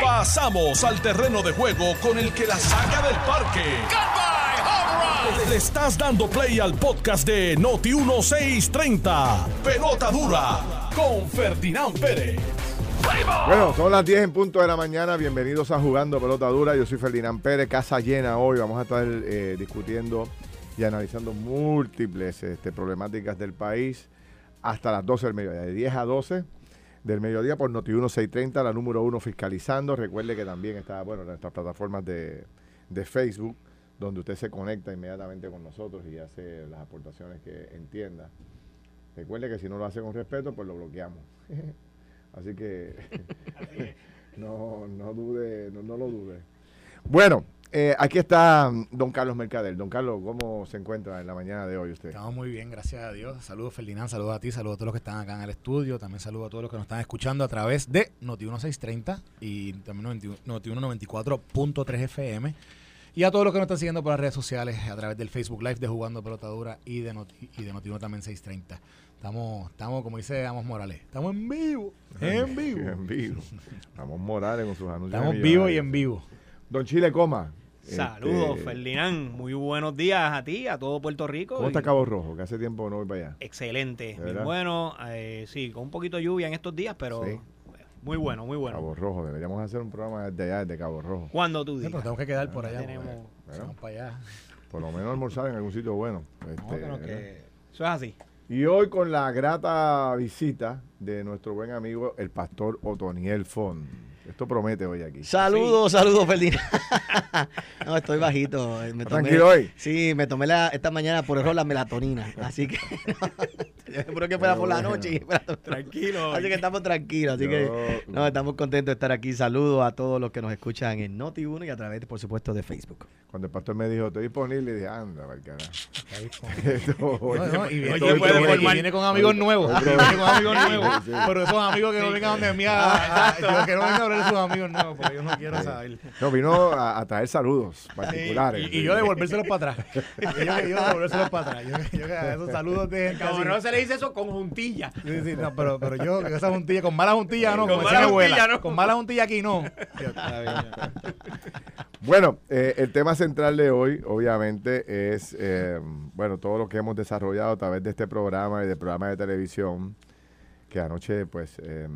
Pasamos al terreno de juego con el que la saca del parque. Le estás dando play al podcast de Noti 1630. Pelota dura con Ferdinand Pérez. Bueno, son las 10 en punto de la mañana. Bienvenidos a Jugando Pelota Dura. Yo soy Ferdinand Pérez, casa llena hoy. Vamos a estar eh, discutiendo y analizando múltiples este, problemáticas del país hasta las 12 del mediodía, de 10 a 12 del mediodía por Noti 1630, la número uno fiscalizando. Recuerde que también está, bueno, en nuestras plataformas de, de Facebook, donde usted se conecta inmediatamente con nosotros y hace las aportaciones que entienda. Recuerde que si no lo hace con respeto, pues lo bloqueamos. Así que no, no dude, no, no lo dude. Bueno, eh, aquí está mm, don Carlos Mercader. Don Carlos, ¿cómo se encuentra en la mañana de hoy usted? Estamos muy bien, gracias a Dios. Saludos Ferdinand, saludos a ti, saludos a todos los que están acá en el estudio. También saludos a todos los que nos están escuchando a través de Noti 1630 y también Noti 194.3 FM. Y a todos los que nos están siguiendo por las redes sociales a través del Facebook Live de Jugando Pelotadura y de Noti, y de Noti 1 también 630. Estamos, estamos, como dice Amos Morales, estamos en vivo, en vivo. en vivo. Estamos Morales con sus anuncios. Estamos vivos y en vivo. Don Chile Coma. Saludos, este, Ferdinand. Muy buenos días a ti, a todo Puerto Rico. ¿Cómo está Y- Cabo Rojo? Que hace tiempo no voy para allá. Excelente, ¿De muy bueno. eh, sí, con un poquito de lluvia en estos días, pero Sí. muy bueno, muy bueno. Cabo Rojo. Deberíamos hacer un programa desde allá, desde Cabo Rojo. Cuando tú Sí, pero digas. tenemos que quedar por allá. tenemos- Bueno. Vamos para allá. Por lo menos almorzar en algún sitio bueno. No, Este, que no, que eso es así. Y hoy con la grata visita de nuestro buen amigo, el pastor Otoniel Fon. Esto promete hoy aquí. Saludos, saludos, Ferdinand. no, estoy bajito. Me tomé- ¿Tranquilo hoy? Sí, me tomé la, esta mañana por error la melatonina. Así que. yo espero que fuera por la noche. y fuera- Tranquilo. Así que estamos tranquilos. Así Yo- que. No, estamos contentos de estar aquí. Saludos a todos los que nos escuchan en Noti1 y a través, por supuesto, de Facebook. Cuando el pastor me dijo, estoy disponible, dije, anda, para No, oye, no, y viene, puede con amigos nuevos. Viene con amigos nuevos. Pero esos amigos que no vengan donde mí a, a- yo que no vengan a hablar de sus amigos nuevos, porque yo no quiero saber. No, vino a, a traer saludos particulares. Y, y yo devolvérselos para atrás. Y yo, yo devolvérselos para atrás. Yo, yo esos saludos de. Cabrón, se le dice eso con juntilla. Sí, sí, no, pero, pero yo, que esa juntilla, con mala juntilla no, Con como mala decía mi abuela. juntilla no. Con mala juntilla aquí no. Bueno, eh, el tema central de hoy, obviamente, es eh, bueno todo lo que hemos desarrollado a través de este programa y del programa de televisión, que anoche, pues, eh,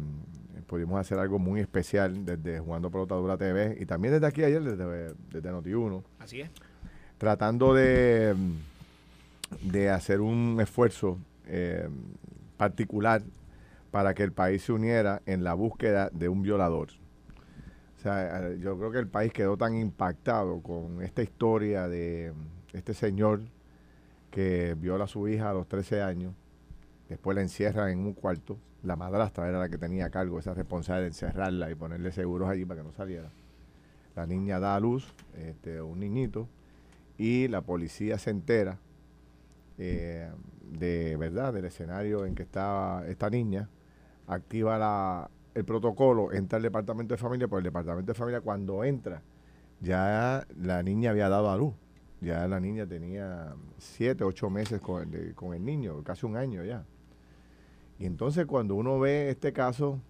pudimos hacer algo muy especial desde Jugando Pelotadura TV y también desde aquí ayer, desde, desde Noti1, Así es. tratando de, de hacer un esfuerzo eh, particular para que el país se uniera en la búsqueda de un violador. O sea, yo creo que el país quedó tan impactado con esta historia de este señor que viola a su hija a los 13 años, después la encierra en un cuarto, la madrastra era la que tenía a cargo esa responsabilidad de encerrarla y ponerle seguros allí para que no saliera. La niña da a luz, este, un niñito, y la policía se entera eh, de verdad del escenario en que estaba esta niña, activa el protocolo, entra al departamento de familia, por el departamento de familia cuando entra, ya la niña había dado a luz, ya la niña tenía siete, ocho meses el- con el niño, casi un año ya. Y entonces cuando uno ve este caso,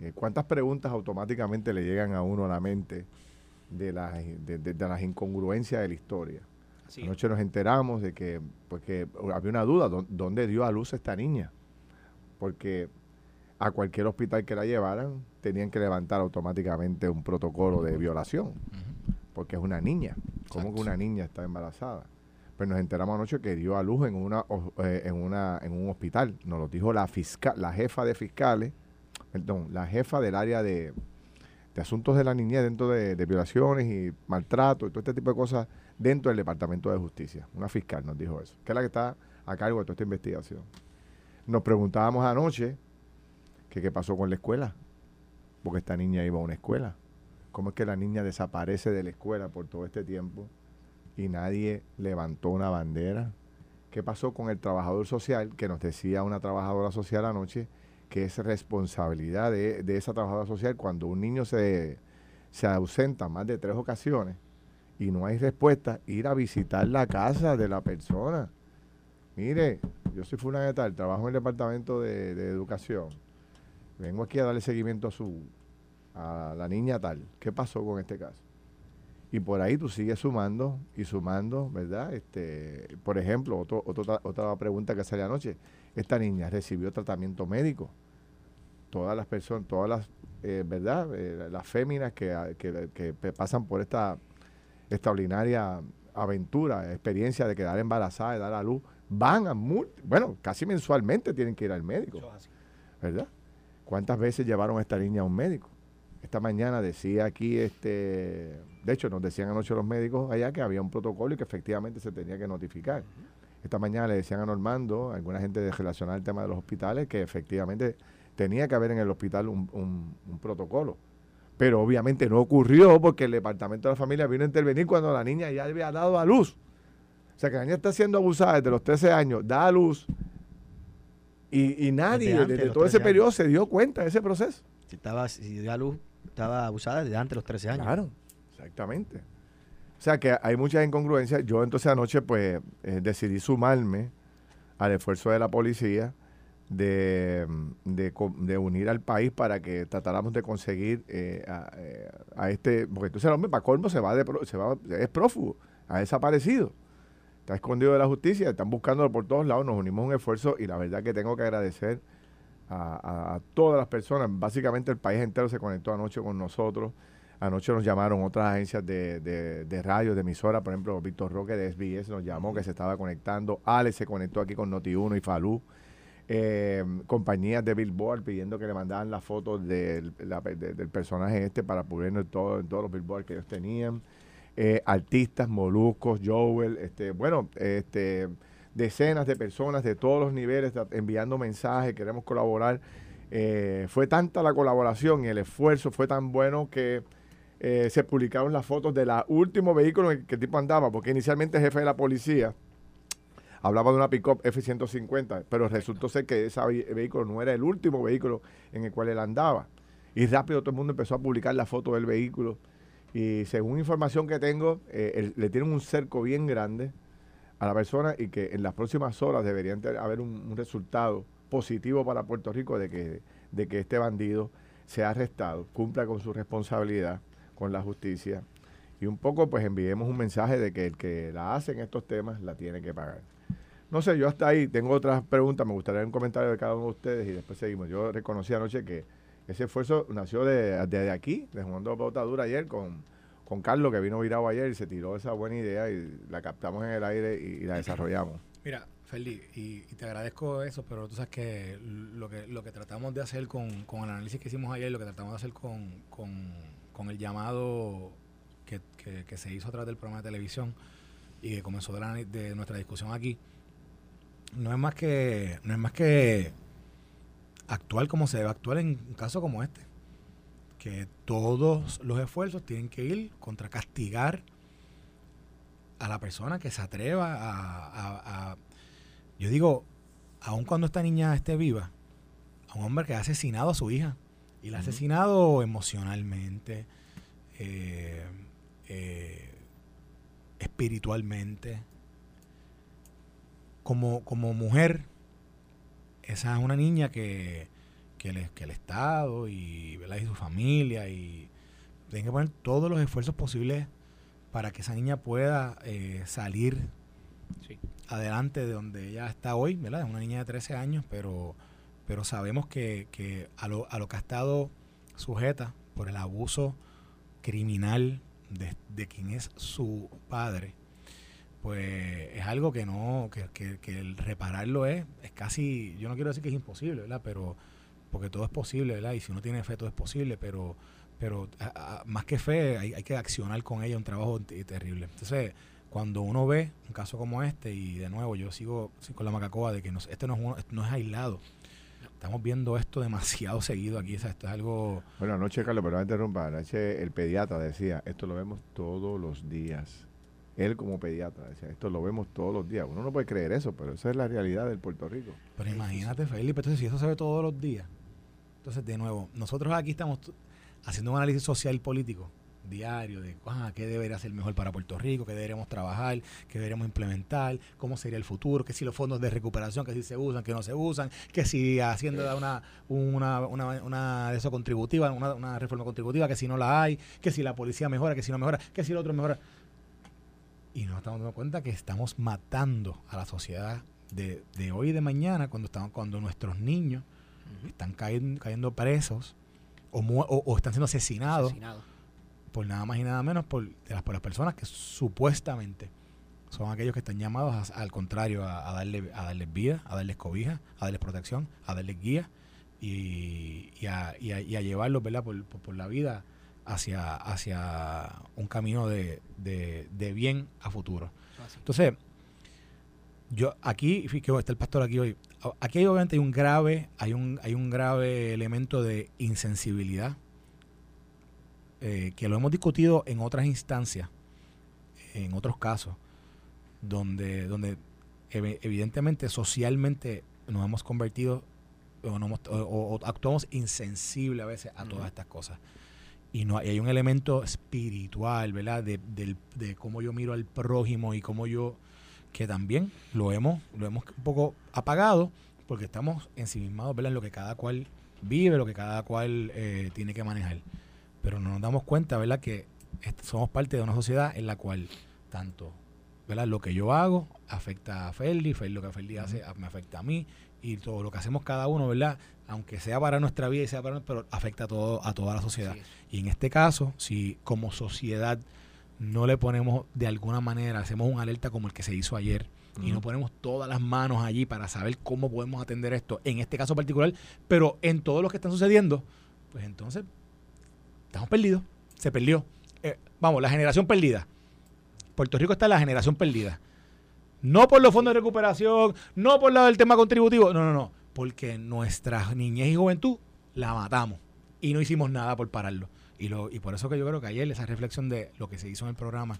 eh, ¿cuántas preguntas automáticamente le llegan a uno a la mente de las, de- de- de las incongruencias de la historia? Así. Anoche nos enteramos de que, pues que había una duda, ¿dó- ¿dónde dio a luz esta niña? Porque a cualquier hospital que la llevaran tenían que levantar automáticamente un protocolo de violación, porque es una niña. ¿Cómo que una niña está embarazada? Pues nos enteramos anoche que dio a luz en una eh, en una en un hospital. Nos lo dijo la fiscal, la jefa de fiscales, perdón, la jefa del área de, de asuntos de la niñez dentro de, de violaciones y maltrato y todo este tipo de cosas dentro del Departamento de Justicia. Una fiscal nos dijo eso, que es la que está a cargo de toda esta investigación. Nos preguntábamos anoche que qué pasó con la escuela, porque esta niña iba a una escuela. ¿Cómo es que la niña desaparece de la escuela por todo este tiempo y nadie levantó una bandera? ¿Qué pasó con el trabajador social que nos decía una trabajadora social anoche que es responsabilidad de, de esa trabajadora social cuando un niño se, se ausenta más de tres ocasiones y no hay respuesta, ir a visitar la casa de la persona. Mire, yo soy fulano de tal, trabajo en el departamento de, de educación. Vengo aquí a darle seguimiento a su a la niña tal. ¿Qué pasó con este caso? Y por ahí tú sigues sumando y sumando, ¿verdad? Este, por ejemplo, otro, otro- otra pregunta que salió anoche. Esta niña recibió tratamiento médico. Todas las personas, todas las, eh, ¿verdad? Eh, las féminas que, que- que pe- pasan por esta extraordinaria aventura, experiencia de quedar embarazada, de dar a luz, van a, mul- bueno, casi mensualmente tienen que ir al médico. ¿verdad? ¿Cuántas veces llevaron a esta niña a un médico? Esta mañana decía aquí, este, de hecho nos decían anoche los médicos allá que había un protocolo y que efectivamente se tenía que notificar. Esta mañana le decían a Normando, a alguna gente de relacionar el tema de los hospitales, que efectivamente tenía que haber en el hospital un, un- un protocolo. Pero obviamente no ocurrió porque el departamento de la familia vino a intervenir cuando la niña ya había dado a luz. O sea que la niña está siendo abusada desde los 13 años, da a luz y, y nadie Desde todo ese 13 periodo se dio cuenta de ese proceso. Si, estaba, si dio a luz, estaba abusada desde antes de los 13 años. Claro, exactamente. O sea que hay muchas incongruencias. Yo entonces anoche pues eh, decidí sumarme al esfuerzo de la policía de, de, unir al país para que tratáramos de conseguir eh, a, eh, a este, porque entonces el hombre para colmo se va de se va, es prófugo, ha desaparecido, está escondido de la justicia, están buscándolo por todos lados, nos unimos un esfuerzo y la verdad que tengo que agradecer a todas las personas, básicamente el país entero se conectó anoche con nosotros, anoche nos llamaron otras agencias de, de, de radio, de emisora, por ejemplo, Víctor Roque de SBS nos llamó que se estaba conectando, Alex se conectó aquí con Noti1 y Falú, eh, compañías de Billboard pidiendo que le mandaran las fotos del, del personaje este para ponerlo en, todo, en todos los Billboard que ellos tenían. Eh, artistas, moluscos, Joel, este, bueno, este, decenas de personas de todos los niveles enviando mensajes, queremos colaborar. Eh, fue tanta la colaboración y el esfuerzo fue tan bueno que eh, se publicaron las fotos del último vehículo en el que el tipo andaba, porque inicialmente el jefe de la policía hablaba de una pick-up F-150, pero resultó ser que ese ve- vehículo no era el último vehículo en el cual él andaba. Y rápido todo el mundo empezó a publicar la foto del vehículo. Y según información que tengo, eh, le tienen un cerco bien grande a la persona y que en las próximas horas deberían haber un, un resultado positivo para Puerto Rico de que, de que este bandido sea arrestado, cumpla con su responsabilidad con la justicia y un poco pues enviemos un mensaje de que el que la hace en estos temas la tiene que pagar. No sé, yo hasta ahí tengo otras preguntas, me gustaría un comentario de cada uno de ustedes y después seguimos. Yo reconocí anoche que ese esfuerzo nació de, de aquí, de Juan de Botadura ayer con, con Carlos que vino virado ayer y se tiró esa buena idea y la captamos en el aire y, la desarrollamos. Mira, Feli, y, y te agradezco eso, pero tú sabes que lo que, lo que tratamos de hacer con, con el análisis que hicimos ayer, lo que tratamos de hacer con, con el llamado que, que- se hizo a través del programa de televisión y que comenzó de, nuestra discusión aquí, no es más que, no es más que actuar como se debe actuar en un caso como este. Que todos los esfuerzos tienen que ir contra castigar a la persona que se atreva a- a- yo digo, aun cuando esta niña esté viva, a un hombre que ha asesinado a su hija y la ha asesinado emocionalmente, eh, eh, espiritualmente, como, como mujer, esa es una niña que, que, el, que el Estado y, ¿verdad? y su familia y tienen que poner todos los esfuerzos posibles para que esa niña pueda eh, salir Sí. adelante de donde ella está hoy, ¿verdad? Es una niña de 13 años, pero, pero sabemos que, que a, lo, a lo que ha estado sujeta por el abuso criminal de, de quien es su padre, pues es algo que no, que, que- que el repararlo es, es casi, yo no quiero decir que es imposible, ¿verdad? Pero, porque todo es posible, ¿verdad? Y si uno tiene fe, todo es posible, pero, pero más que fe, hay, hay que accionar con ella, un trabajo te- terrible. Entonces, cuando uno ve un caso como este, y de nuevo yo sigo, sigo con la macacoa de que no, este no es, uno- no es aislado, estamos viendo esto demasiado seguido aquí, o sea, esto es algo... Bueno, anoche, Carlos, pero no interrumpa, anoche el pediatra decía, esto lo vemos todos los días. Él como pediatra decía, esto lo vemos todos los días. Uno no puede creer eso, pero esa es la realidad del Puerto Rico. Pero imagínate, Felipe, entonces si eso se ve todos los días, entonces de nuevo, nosotros aquí estamos haciendo un análisis social y político diario de ah, qué debería ser mejor para Puerto Rico, qué deberíamos trabajar, qué deberíamos implementar, cómo sería el futuro, que si los fondos de recuperación, que si se usan, que no se usan, que si Hacienda da una, una, una, una de eso contributiva, una, una reforma contributiva, que si no la hay, que si la policía mejora, que si no mejora, que si el otro mejora. Y nos estamos dando cuenta que estamos matando a la sociedad de, de hoy y de mañana cuando, estamos, cuando nuestros niños están cayendo, cayendo presos o, o- o están siendo asesinados Asesinado. Por nada más y nada menos por, de las, por las personas que supuestamente son aquellos que están llamados a- al contrario a, a darle, a darles vida, a darles cobija, a darles protección, a darles guía y, y a, y a- y a llevarlos ¿verdad? Por, por- por la vida hacia, hacia un camino de, de- de bien a futuro. Así. Entonces, yo aquí, fí- que está el pastor aquí hoy, aquí obviamente hay un grave, hay un, hay un grave elemento de insensibilidad eh, que lo hemos discutido en otras instancias, en otros casos, donde, donde ev- evidentemente socialmente nos hemos convertido o, no hemos- o- o- actuamos insensible a veces a todas estas cosas. Y no y hay un elemento espiritual, ¿verdad? De, del- de cómo yo miro al prójimo y cómo yo, que también lo hemos, lo hemos un poco apagado, porque estamos ensimismados, ¿verdad? En lo que cada cual vive, lo que cada cual eh, tiene que manejar. Pero no nos damos cuenta, ¿verdad? Que somos parte de una sociedad en la cual tanto, ¿verdad? Lo que yo hago afecta a Ferdi, Ferdi lo que Ferdi hace me afecta a mí, y todo lo que hacemos cada uno, ¿verdad? Aunque sea para nuestra vida y sea para pero afecta a todo, a toda la sociedad. Y en este caso, si como sociedad no le ponemos de alguna manera, hacemos un alerta como el que se hizo ayer, y no ponemos todas las manos allí para saber cómo podemos atender esto, en este caso particular, pero en todos los que están sucediendo, pues entonces estamos perdidos. Se perdió. Eh, vamos, la generación perdida. Puerto Rico está en la generación perdida. No por los fondos de recuperación, no por la del tema contributivo, no, no, no. Porque nuestra niñez y juventud la matamos y no hicimos nada por pararlo. Y, lo, y por eso que yo creo que ayer esa reflexión de lo que se hizo en el programa,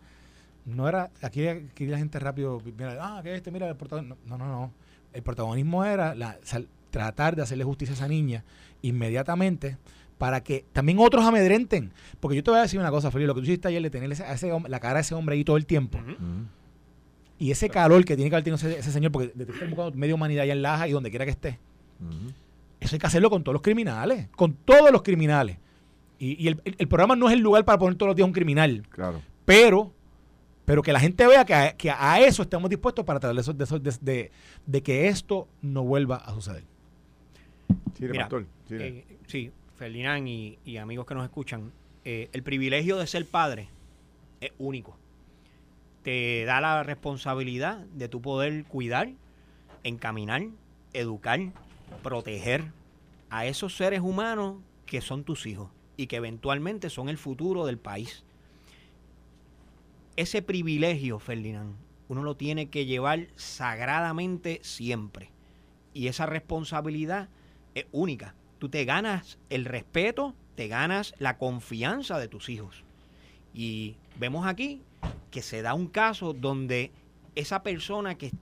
no era, aquí, la gente rápido, mira, ah, que este, mira, el protagonismo. No, no, no. El protagonismo era tratar de hacerle justicia a esa niña inmediatamente para que también otros amedrenten. Porque yo te voy a decir una cosa, Felipe, lo que tú hiciste ayer de tener ese- a ese hom- la cara de ese hombre ahí todo el tiempo. Y ese calor que tiene que haber tenido ese, ese señor, porque de tú estás buscando media humanidad allá en Laja y donde quiera que esté. Eso hay que hacerlo con todos los criminales, con todos los criminales. Y, y el, el- el programa no es el lugar para poner todos los días un criminal, Claro. pero, pero que la gente vea que a, que a eso estamos dispuestos para tratar de, de, eso- de- de- de que esto no vuelva a suceder. Chile, Mira, pastor. Chile. Eh, sí, Ferdinand y, amigos que nos escuchan, eh, el privilegio de ser padre es único. Te da la responsabilidad de tu poder cuidar, encaminar, educar, proteger a esos seres humanos que son tus hijos y que eventualmente son el futuro del país. Ese privilegio, Ferdinand, uno lo tiene que llevar sagradamente siempre. Y esa responsabilidad es única. Tú te ganas el respeto, te ganas la confianza de tus hijos. Y vemos aquí que se da un caso donde esa persona que,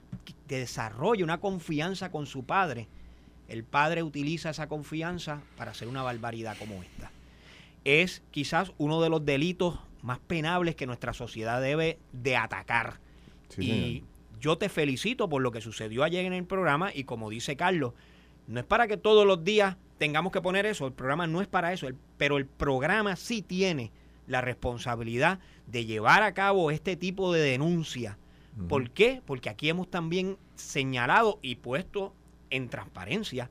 que desarrolla una confianza con su padre, el padre utiliza esa confianza para hacer una barbaridad como esta. Es quizás uno de los delitos más penables que nuestra sociedad debe de atacar. Sí, y señor. yo te felicito por lo que sucedió ayer en el programa y como dice Carlos, no es para que todos los días tengamos que poner eso, el programa no es para eso, el- pero el programa sí tiene la responsabilidad de llevar a cabo este tipo de denuncia. ¿Por qué? Porque aquí hemos también señalado y puesto en transparencia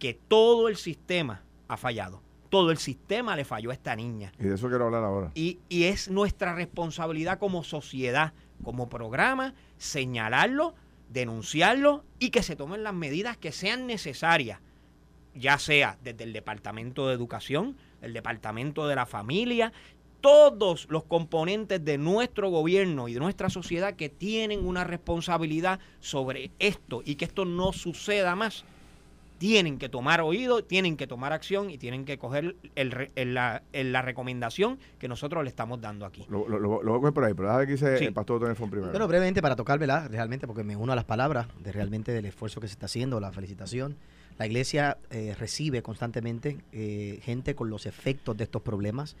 que todo el sistema ha fallado. Todo el sistema le falló a esta niña. Y de eso quiero hablar ahora. Y, y es nuestra responsabilidad como sociedad, como programa, señalarlo, denunciarlo y que se tomen las medidas que sean necesarias, ya sea desde el Departamento de Educación, el Departamento de la Familia, todos los componentes de nuestro gobierno y de nuestra sociedad que tienen una responsabilidad sobre esto y que esto no suceda más tienen que tomar oído, tienen que tomar acción y tienen que coger el re- el- la, el- la recomendación que nosotros le estamos dando aquí. Lo, lo, lo- lo voy a coger por ahí, pero déjame que dice Sí. el pastor Tonefón primero. Pero brevemente para tocar, ¿verdad? Realmente, porque me uno a las palabras de realmente del esfuerzo que se está haciendo, la felicitación. La iglesia eh, recibe constantemente eh, gente con los efectos de estos problemas.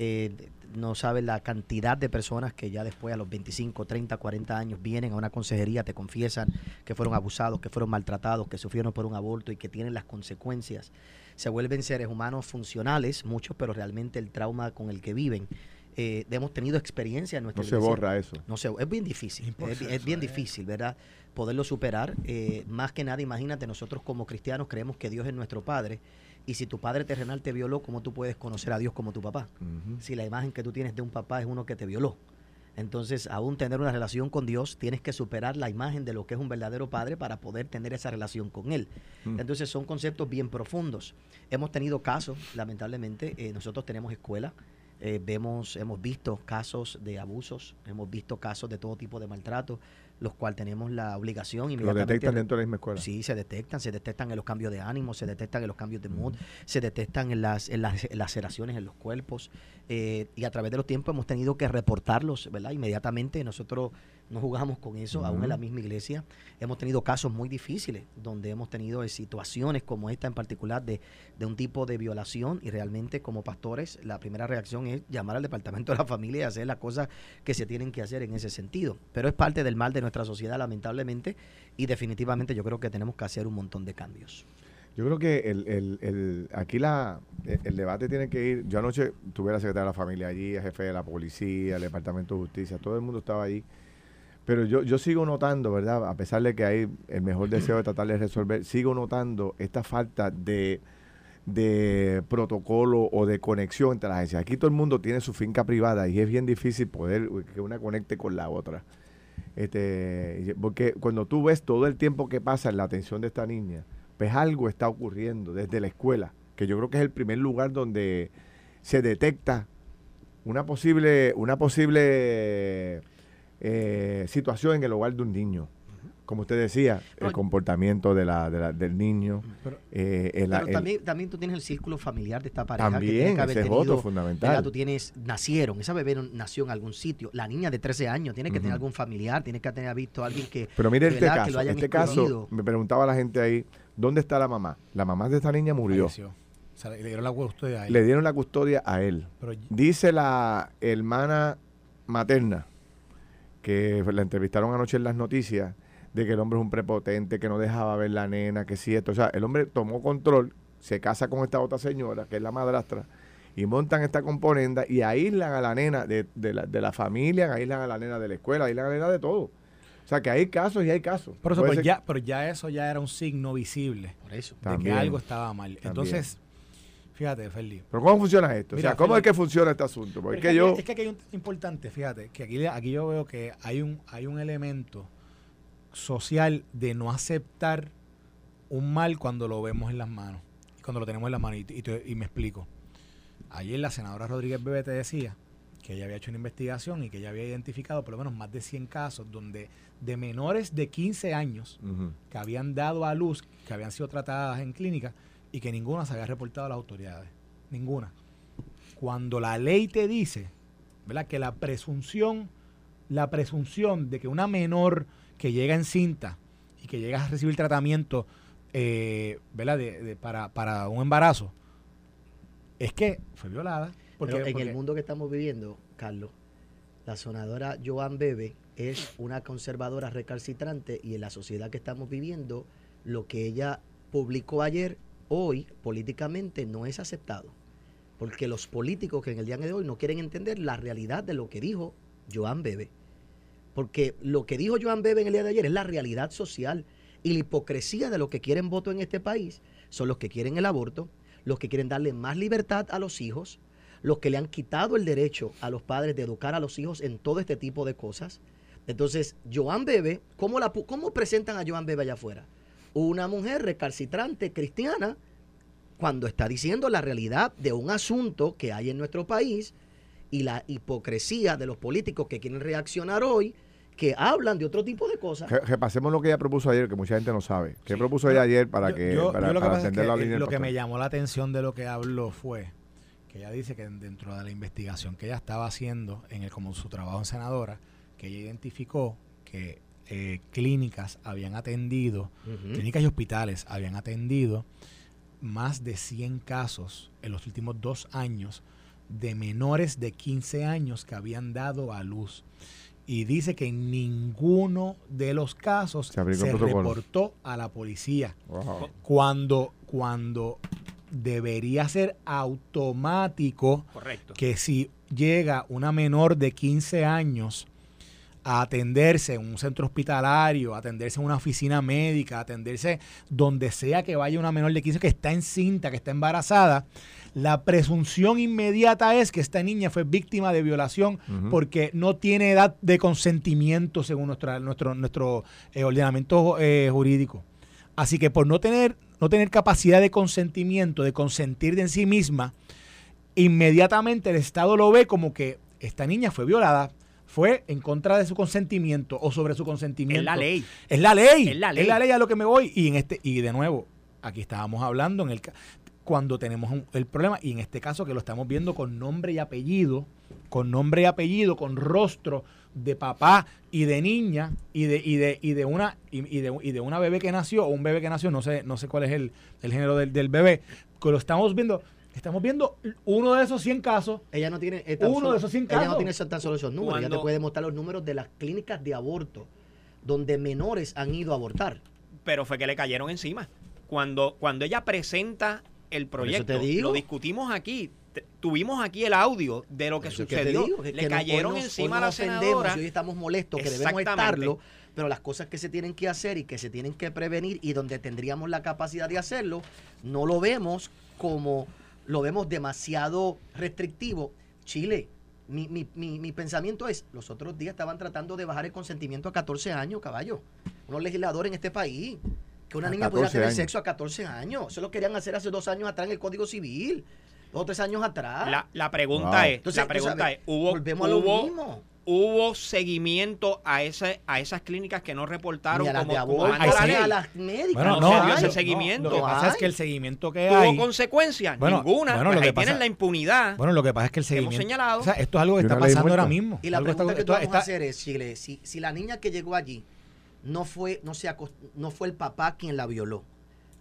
Eh, no sabe la cantidad de personas que ya después a los 25, 30, 40 años vienen a una consejería, te confiesan que fueron abusados, que fueron maltratados, que sufrieron por un aborto y que tienen las consecuencias. Se vuelven seres humanos funcionales, muchos, pero realmente el trauma con el que viven. Eh, hemos tenido experiencia en nuestra No se borra eso. No sé, es bien difícil, es, es bien difícil, ¿verdad? Poderlo superar. Eh, más que nada, imagínate, nosotros como cristianos creemos que Dios es nuestro Padre. Y si tu padre terrenal te violó, ¿cómo tú puedes conocer a Dios como tu papá? Si la imagen que tú tienes de un papá es uno que te violó. Entonces, aún tener una relación con Dios, tienes que superar la imagen de lo que es un verdadero padre para poder tener esa relación con Él. Mm. Entonces, son conceptos bien profundos. Hemos tenido casos, lamentablemente, eh, nosotros tenemos escuela, eh, vemos, hemos visto casos de abusos, hemos visto casos de todo tipo de maltrato, los cuales tenemos la obligación Lo detectan dentro de la misma escuela. Sí, se detectan, se detectan en los cambios de ánimo, se detectan en los cambios de mood, se detectan en las, en las laceraciones en los cuerpos eh, y a través de los tiempos hemos tenido que reportarlos, ¿verdad? Inmediatamente nosotros no jugamos con eso, aún en la misma iglesia. Hemos tenido casos muy difíciles donde hemos tenido eh, situaciones como esta en particular de, de un tipo de violación y realmente como pastores la primera reacción es llamar al departamento de la familia y hacer las cosas que se tienen que hacer en ese sentido. Pero es parte del mal de nuestra sociedad lamentablemente y definitivamente yo creo que tenemos que hacer un montón de cambios. Yo creo que el, el, el- aquí la, el, el debate tiene que ir. Yo anoche tuve a la secretaria de la familia allí, el jefe de la policía, el departamento de justicia, todo el mundo estaba allí. Pero yo, yo sigo notando, ¿verdad? A pesar de que hay el mejor deseo de tratar de resolver, sigo notando esta falta de, de protocolo o de conexión entre las agencias. Aquí todo el mundo tiene su finca privada y es bien difícil poder que una conecte con la otra. Este, porque cuando tú ves todo el tiempo que pasa en la atención de esta niña, pues algo está ocurriendo desde la escuela, que yo creo que es el primer lugar donde se detecta una posible, una posible eh, situación en el hogar de un niño. Como usted decía, el comportamiento de la, de la- del niño. Pero- eh, el- Pero el- también, tú tienes el círculo familiar de esta pareja. que También, tiene que haber ese es tenido, otro fundamental. ¿verdad? Tú tienes, nacieron, esa bebé nació en algún sitio. La niña de 13 años tiene que tener algún familiar, tiene que tener visto a alguien que. Pero mire este que caso, lo hayan este caso, me preguntaba la gente ahí, ¿dónde está la mamá? La mamá de esta niña murió. Falleció. O sea, le dieron la custodia a él. Le dieron la custodia a él. Pero Dice la hermana materna, que la entrevistaron anoche en las noticias, de que el hombre es un prepotente, que no dejaba ver la nena, que sí, esto. O sea, el hombre tomó control, se casa con esta otra señora, que es la madrastra, y montan esta componenda y aíslan a la nena de, de la, de la familia, aíslan a la nena de la escuela, aíslan a la nena de todo. O sea, que hay casos y hay casos. Por eso, pero ya, pero ya eso ya era un signo visible Por eso. de También, que algo estaba mal. también. Entonces, fíjate, Feli. Pero ¿cómo funciona esto? Mira, o sea, ¿cómo Feli- es que funciona este asunto? Porque Es que, yo... aquí, es que aquí hay un importante, fíjate, que aquí, aquí yo veo que hay un, hay un elemento social de no aceptar un mal cuando lo vemos en las manos, y cuando lo tenemos en las manos. Y, me explico. Ayer la senadora Rodríguez Bebe te decía que ella había hecho una investigación y que ella había identificado por lo menos más de 100 casos donde de menores de 15 años que habían dado a luz, que habían sido tratadas en clínica y que ninguna se había reportado a las autoridades. Ninguna. Cuando la ley te dice, ¿verdad? Que la presunción, la presunción de que una menor que llega encinta y que llega a recibir tratamiento, eh, ¿verdad? De- de- para, para un embarazo, es que fue violada. Porque, Pero en porque- el mundo que estamos viviendo, Carlos, la sonadora Joan Bebe es una conservadora recalcitrante y en la sociedad que estamos viviendo, lo que ella publicó ayer, hoy, políticamente, no es aceptado. Porque los políticos que en el día de hoy no quieren entender la realidad de lo que dijo Joan Bebe. Porque lo que dijo Joan Bebe en el día de ayer es la realidad social y la hipocresía de los que quieren voto en este país son los que quieren el aborto, los que quieren darle más libertad a los hijos, los que le han quitado el derecho a los padres de educar a los hijos en todo este tipo de cosas. Entonces, Joan Bebe, ¿cómo, la, cómo presentan a Joan Bebe allá afuera? Una mujer recalcitrante, cristiana, cuando está diciendo la realidad de un asunto que hay en nuestro país y la hipocresía de los políticos que quieren reaccionar hoy, que hablan de otro tipo de cosas. Re- Repasemos lo que ella propuso ayer, que mucha gente no sabe. ¿Qué Sí. propuso ella ayer para Yo- que yo- para, yo lo que para pasa es atender que, la eh, línea del lo que me llamó la atención de lo que habló fue que ella dice que dentro de la investigación que ella estaba haciendo en el como su trabajo en senadora, que ella identificó que eh, clínicas habían atendido, clínicas y hospitales habían atendido más de 100 casos en los últimos dos años de menores de 15 años que habían dado a luz. Y dice que en ninguno de los casos Se reportó a la policía. Wow. Cuando, cuando debería ser automático Correcto. que si llega una menor de 15 años a atenderse en un centro hospitalario, a atenderse en una oficina médica, a atenderse donde sea que vaya una menor de 15 que está encinta, que está embarazada, la presunción inmediata es que esta niña fue víctima de violación porque no tiene edad de consentimiento según nuestra, nuestro, nuestro eh, ordenamiento eh, jurídico. Así que por no tener, no tener capacidad de consentimiento, de consentir de en sí misma, inmediatamente el Estado lo ve como que esta niña fue violada, fue en contra de su consentimiento o sobre su consentimiento. Es la ley. Es la ley. Es la ley. a lo que me voy. Y en este, y de nuevo, aquí estábamos hablando en el cuando tenemos un- el problema, y en este caso que lo estamos viendo con nombre y apellido, con nombre y apellido, con rostro de papá y de niña, y de, y de, y de una, y, y de, y de una bebé que nació, o un bebé que nació, no sé, no sé cuál es el, el género del, del bebé, que lo estamos viendo, estamos viendo uno de esos 100 casos Ella no tiene. eh, tan Uno solo- de esos 100 Ella no casos. tiene tan solo esos números. Ella te puede mostrar los números de las clínicas de aborto donde menores han ido a abortar. pero fue que le cayeron encima. Cuando, cuando ella presenta el proyecto, lo discutimos aquí, tuvimos aquí el audio de lo que Eso sucedió. digo, que- le que cayeron nos- encima a la senadora. y hoy estamos molestos, que debemos estarlo, pero las cosas que se tienen que hacer y que se tienen que prevenir y donde tendríamos la capacidad de hacerlo, no lo vemos como lo vemos demasiado restrictivo. Chile, mi, mi, mi, mi pensamiento es, los otros días estaban tratando de bajar el consentimiento a 14 años, caballo. Unos legisladores en este país. Que una A niña pudiera 14 tener años. sexo a 14 años. Eso lo querían hacer hace dos años atrás en el Código Civil. Dos o tres años atrás. La, la pregunta Wow. es, Entonces, la pregunta sabes, es, ¿hubo, volvemos a lo hubo, mismo. hubo seguimiento a ese, a esas clínicas que no reportaron a las como, de como aborto, manda la a ley? las médicas. Bueno, no no, se dio ese no, seguimiento. Lo que No pasa es que el seguimiento que ¿Tuvo hay. consecuencias? Bueno, Ninguna. bueno, Pues lo que ahí pasa- tienen la impunidad. Bueno, lo que pasa es que el que hemos seguimiento. señalado. O sea, esto es algo que está pasando ahora mismo. Y la Algo está- pregunta que esto- tú vamos está- a hacer es, Chile, si, si la niña que llegó allí no fue, no, se acos- no fue el papá quien la violó,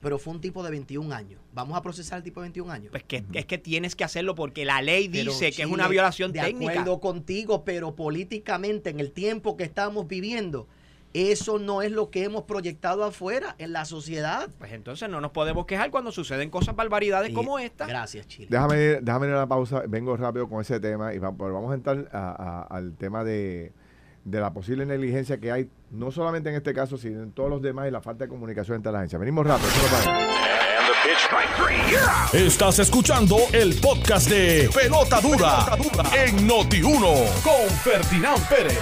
pero fue un tipo de 21 años, ¿vamos a procesar al tipo de 21 años? Pues que, es que tienes que hacerlo porque la ley Pero, dice que es una violación de técnica. acuerdo contigo, pero políticamente en el tiempo que estamos viviendo, eso no es lo que hemos proyectado afuera en la sociedad. Pues entonces no nos podemos quejar cuando suceden cosas barbaridades Y- como esta. Gracias, Chile. Déjame ir, déjame ir a la pausa, vengo rápido con ese tema y vamos a entrar a- a- al tema de, de la posible negligencia que hay, no solamente en este caso, sino en todos los demás y la falta de comunicación entre las agencias. Venimos rápido, para. Estás escuchando el podcast de Pelota Dura, en Noti1 con Ferdinand Pérez.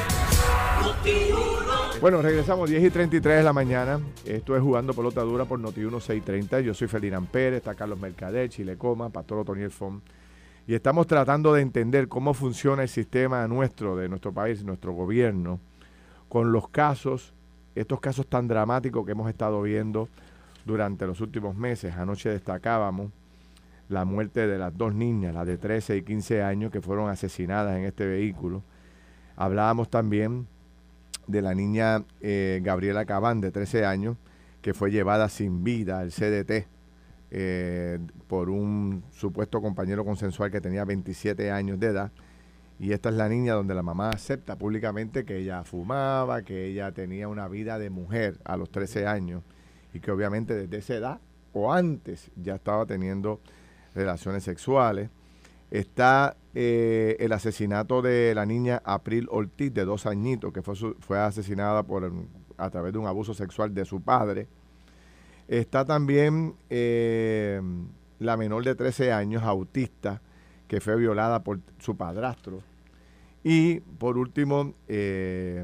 Bueno, regresamos 10 y 33 de la mañana. Esto es Jugando Pelota Dura por Noti1 630. Yo soy Ferdinand Pérez, está Carlos Mercader, Chile Coma, Pastor Otoniel Fon. Y estamos tratando de entender cómo funciona el sistema nuestro, de nuestro país, nuestro gobierno, con los casos, estos casos tan dramáticos que hemos estado viendo durante los últimos meses. Anoche destacábamos la muerte de las dos niñas, las de 13 y 15 años, que fueron asesinadas en este vehículo. Hablábamos también de la niña eh, Gabriela Cabán, de 13 años, que fue llevada sin vida al CDT eh, por un supuesto compañero consensual que tenía 27 años de edad. Y esta es la niña donde la mamá acepta públicamente que ella fumaba, que ella tenía una vida de mujer a los 13 años y que obviamente desde esa edad o antes ya estaba teniendo relaciones sexuales. Está eh, el asesinato de la niña April Ortiz, de dos añitos, que fue, fue asesinada por, a través de un abuso sexual de su padre. Está también eh, la menor de 13 años, autista, que fue violada por su padrastro. Y por último, eh,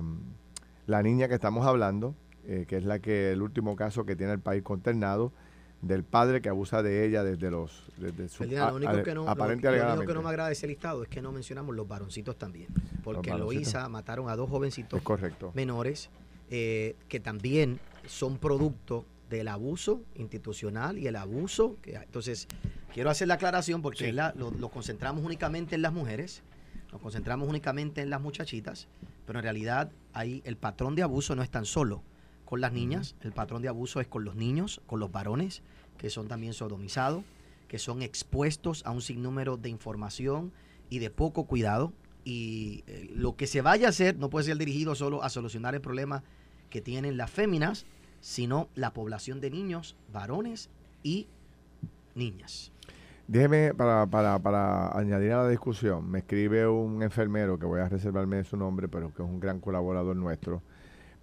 la niña que estamos hablando, eh, que es la que el último caso que tiene el país consternado, del padre que abusa de ella desde los desde su Ferdinand, lo único que no, lo- único que no me agrada de ese listado es que no mencionamos los varoncitos también. Porque en. Loíza mataron a dos jovencitos correcto. menores eh, que también son producto del abuso institucional y el abuso. que. Entonces, quiero hacer la aclaración porque Sí. la- lo, lo concentramos únicamente en las mujeres, nos concentramos únicamente en las muchachitas, pero en realidad ahí el patrón de abuso no es tan solo con las niñas, el patrón de abuso es con los niños, con los varones, que son también sodomizados, que son expuestos a un sinnúmero de información y de poco cuidado. Y eh, lo que se vaya a hacer no puede ser dirigido solo a solucionar el problema que tienen las féminas, sino la población de niños, varones y niñas. Déjeme, para, para, para añadir a la discusión, me escribe un enfermero, que voy a reservarme su nombre, pero que es un gran colaborador nuestro,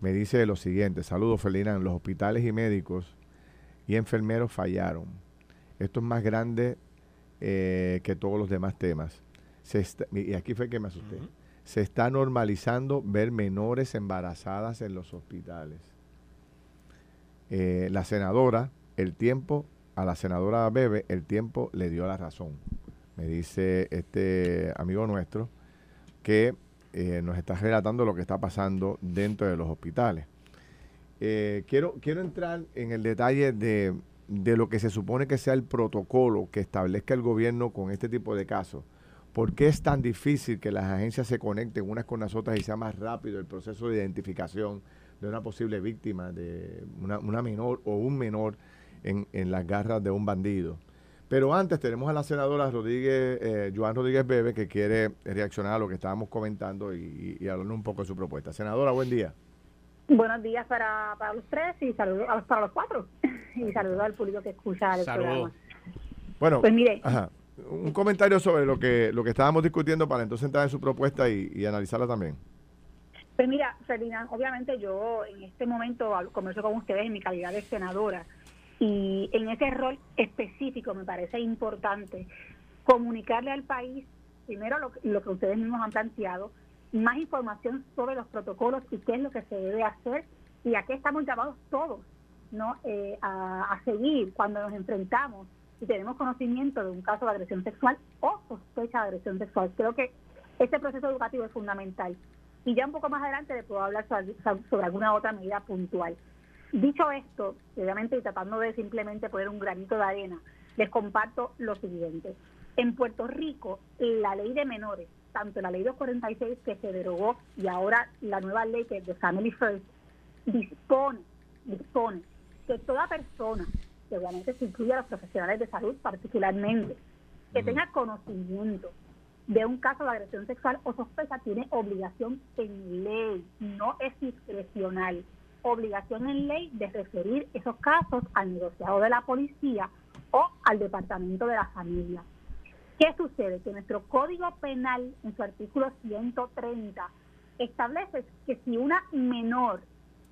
me dice lo siguiente, saludos Felina, los hospitales y médicos y enfermeros fallaron. Esto es más grande eh, que todos los demás temas. Se y aquí fue que me asusté. Se está normalizando ver menores embarazadas en los hospitales. Eh, la senadora, el tiempo, a la senadora Bebe, el tiempo le dio la razón. Me dice este amigo nuestro que eh, nos está relatando lo que está pasando dentro de los hospitales. Eh, quiero, quiero entrar en el detalle de, de, lo que se supone que sea el protocolo que establezca el gobierno con este tipo de casos. ¿Por qué es tan difícil que las agencias se conecten unas con las otras y sea más rápido el proceso de identificación de una posible víctima, de una, una menor o un menor en, en las garras de un bandido? Pero antes tenemos a la senadora Rodríguez, eh, Joan Rodríguez Bebe, que quiere reaccionar a lo que estábamos comentando y, y, hablar un poco de su propuesta. Senadora, buen día. Buenos días para, para los tres y saludos para los cuatro. y saludos al público que escucha el programa. Bueno, pues mire. un comentario sobre lo que lo que estábamos discutiendo para entonces entrar en su propuesta y, analizarla también. Pues mira, Ferdinand, obviamente yo en este momento converso con ustedes en mi calidad de senadora y en ese rol específico me parece importante comunicarle al país, primero lo, que ustedes mismos han planteado, más información sobre los protocolos y qué es lo que se debe hacer y a qué estamos llamados todos no eh, a, seguir cuando nos enfrentamos y tenemos conocimiento de un caso de agresión sexual o sospecha de agresión sexual. Creo que este proceso educativo es fundamental. Y ya un poco más adelante le puedo hablar sobre alguna otra medida puntual. Dicho esto, obviamente y tratando de simplemente poner un granito de arena, les comparto lo siguiente. En Puerto Rico, la ley de menores, tanto la ley 246 que se derogó y ahora la nueva ley que es de Family First, dispone, dispone que toda persona, que obviamente se incluye a los profesionales de salud particularmente, que tenga conocimiento de un caso de agresión sexual o sospecha, tiene obligación en ley, no es discrecional obligación en ley de referir esos casos al negociado de la policía o al departamento de la familia. ¿Qué sucede? Que nuestro Código Penal, en su artículo 130, establece que si una menor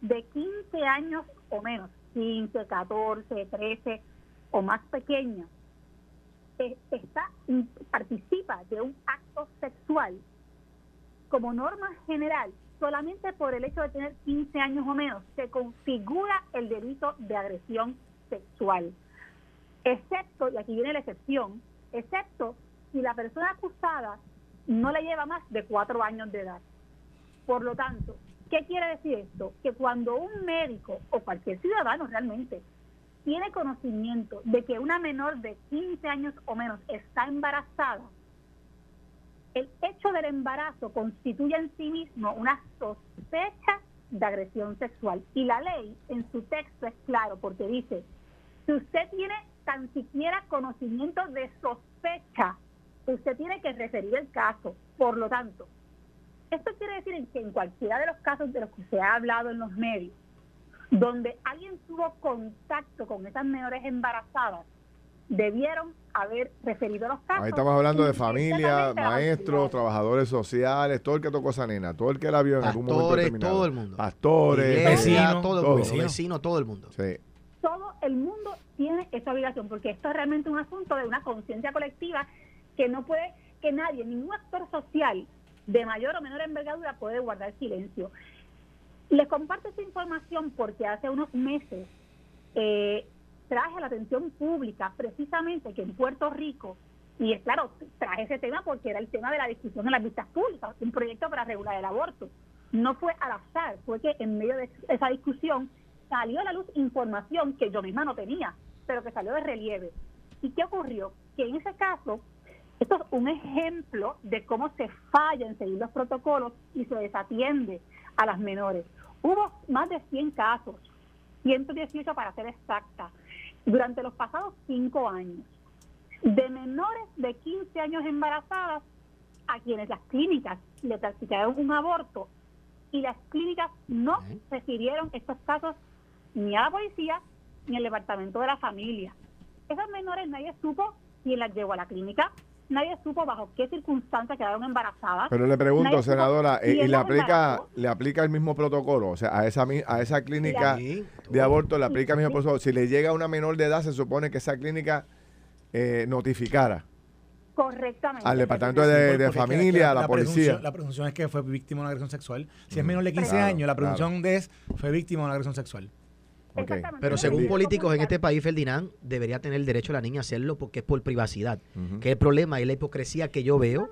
de 15 años o menos, 15, 14, 13 o más pequeña, está, participa de un acto sexual, como norma general, solamente por el hecho de tener 15 años o menos se configura el delito de agresión sexual. Excepto, y aquí viene la excepción, excepto si la persona acusada no le lleva más de cuatro años de edad. Por lo tanto, ¿qué quiere decir esto? Que cuando un médico o cualquier ciudadano realmente tiene conocimiento de que una menor de 15 años o menos está embarazada, el hecho del embarazo constituye en sí mismo una sospecha de agresión sexual. Y la ley en su texto es claro porque dice, si usted tiene tan siquiera conocimiento de sospecha, usted tiene que referir el caso. Por lo tanto, esto quiere decir que en cualquiera de los casos de los que se ha hablado en los medios, donde alguien tuvo contacto con esas menores embarazadas, debieron haber referido los casos. Ahí estamos hablando de familia, maestros, trabajadores sociales, todo el que tocó esa nena, todo el que la vio en algún momento determinado. todo el mundo. Pastores, vecinos, todo, el mundo, vecino, todo el mundo. Sí. Todo el mundo tiene esa obligación, porque esto es realmente un asunto de una conciencia colectiva que no puede, que nadie, ningún actor social de mayor o menor envergadura puede guardar silencio. Les comparto esta información porque hace unos meses eh, traje la atención pública precisamente que en Puerto Rico, y es claro, traje ese tema porque era el tema de la discusión en las vistas públicas, un proyecto para regular el aborto. No fue al azar, fue que en medio de esa discusión salió a la luz información que yo misma no tenía, pero que salió de relieve. ¿Y qué ocurrió? Que en ese caso, esto es un ejemplo de cómo se falla en seguir los protocolos y se desatiende a las menores. Hubo más de 100 casos, 118 para ser exacta, durante los pasados cinco años, de menores de 15 años embarazadas, a quienes las clínicas le practicaron un aborto y las clínicas no refirieron estos casos ni a la policía ni al departamento de la familia. Esas menores nadie supo quién las llevó a la clínica, nadie supo bajo qué circunstancias quedaron embarazadas. Pero le pregunto, Nadie senadora, ¿y le aplica, le aplica el mismo protocolo? O sea, a esa, mi- a esa clínica Sí. de aborto le aplica el mismo protocolo. Si le llega a una menor de edad, se supone que esa clínica eh, notificara Correctamente. al departamento de, familia, a la, presunción- policía. La presunción es que fue víctima de una agresión sexual. Si es menor de 15 claro, años, la claro. presunción de es fue víctima de una agresión sexual. Pero según políticos en este país, Ferdinand, debería tener el derecho la niña a hacerlo porque es por privacidad. Ujú. Que el problema es la hipocresía que yo veo.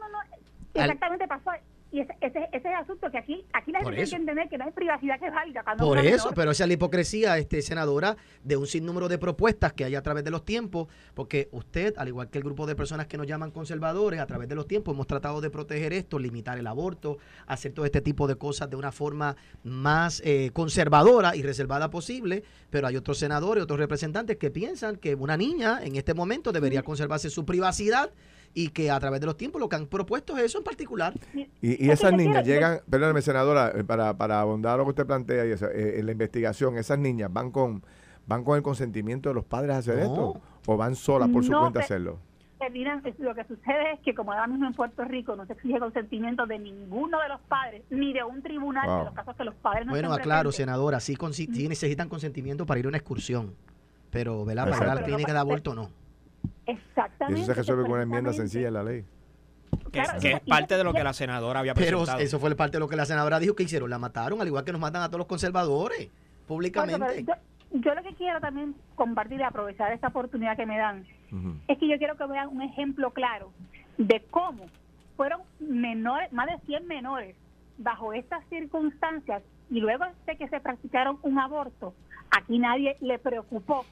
al- Exactamente pasó. Y ese, ese, ese es el asunto que aquí, aquí la gente tiene que entender que no hay privacidad que valga. cuando Por eso, pero esa es la hipocresía, este, senadora, de un sinnúmero de propuestas que hay a través de los tiempos, porque usted, al igual que el grupo de personas que nos llaman conservadores, a través de los tiempos hemos tratado de proteger esto, limitar el aborto, hacer todo este tipo de cosas de una forma más eh, conservadora y reservada posible, pero hay otros senadores, otros representantes que piensan que una niña en este momento debería conservarse su privacidad y que a través de los tiempos lo que han propuesto es eso en particular. Y, y Es que esas niñas llegan, perdóneme senadora, eh, para, para abundar lo que usted plantea y eso, eh, en la investigación, esas niñas van con van con el consentimiento de los padres a hacer No. esto o van solas por su No, cuenta a hacerlo. Es- lo que sucede es que como ahora mismo en Puerto Rico no se exige consentimiento de ninguno de los padres, ni de un tribunal Wow. de los casos que los padres no Bueno, aclaro, presentes. senadora, sí, sí necesitan consentimiento para ir a una excursión, pero ¿verdad? para ir a la clínica de aborto no. Y Exactamente. eso se resuelve con una enmienda sencilla en la ley. Que, Claro, que y- es parte de lo que la senadora había Pero presentado. eso fue parte de lo que la senadora dijo que hicieron, la mataron, al igual que nos matan a todos los conservadores, pero públicamente. yo, yo lo que quiero también compartir y aprovechar esta oportunidad que me dan es que yo quiero que vean un ejemplo claro de cómo fueron menores, más de 100 menores bajo estas circunstancias y luego de que se practicaron un aborto, aquí nadie le preocupó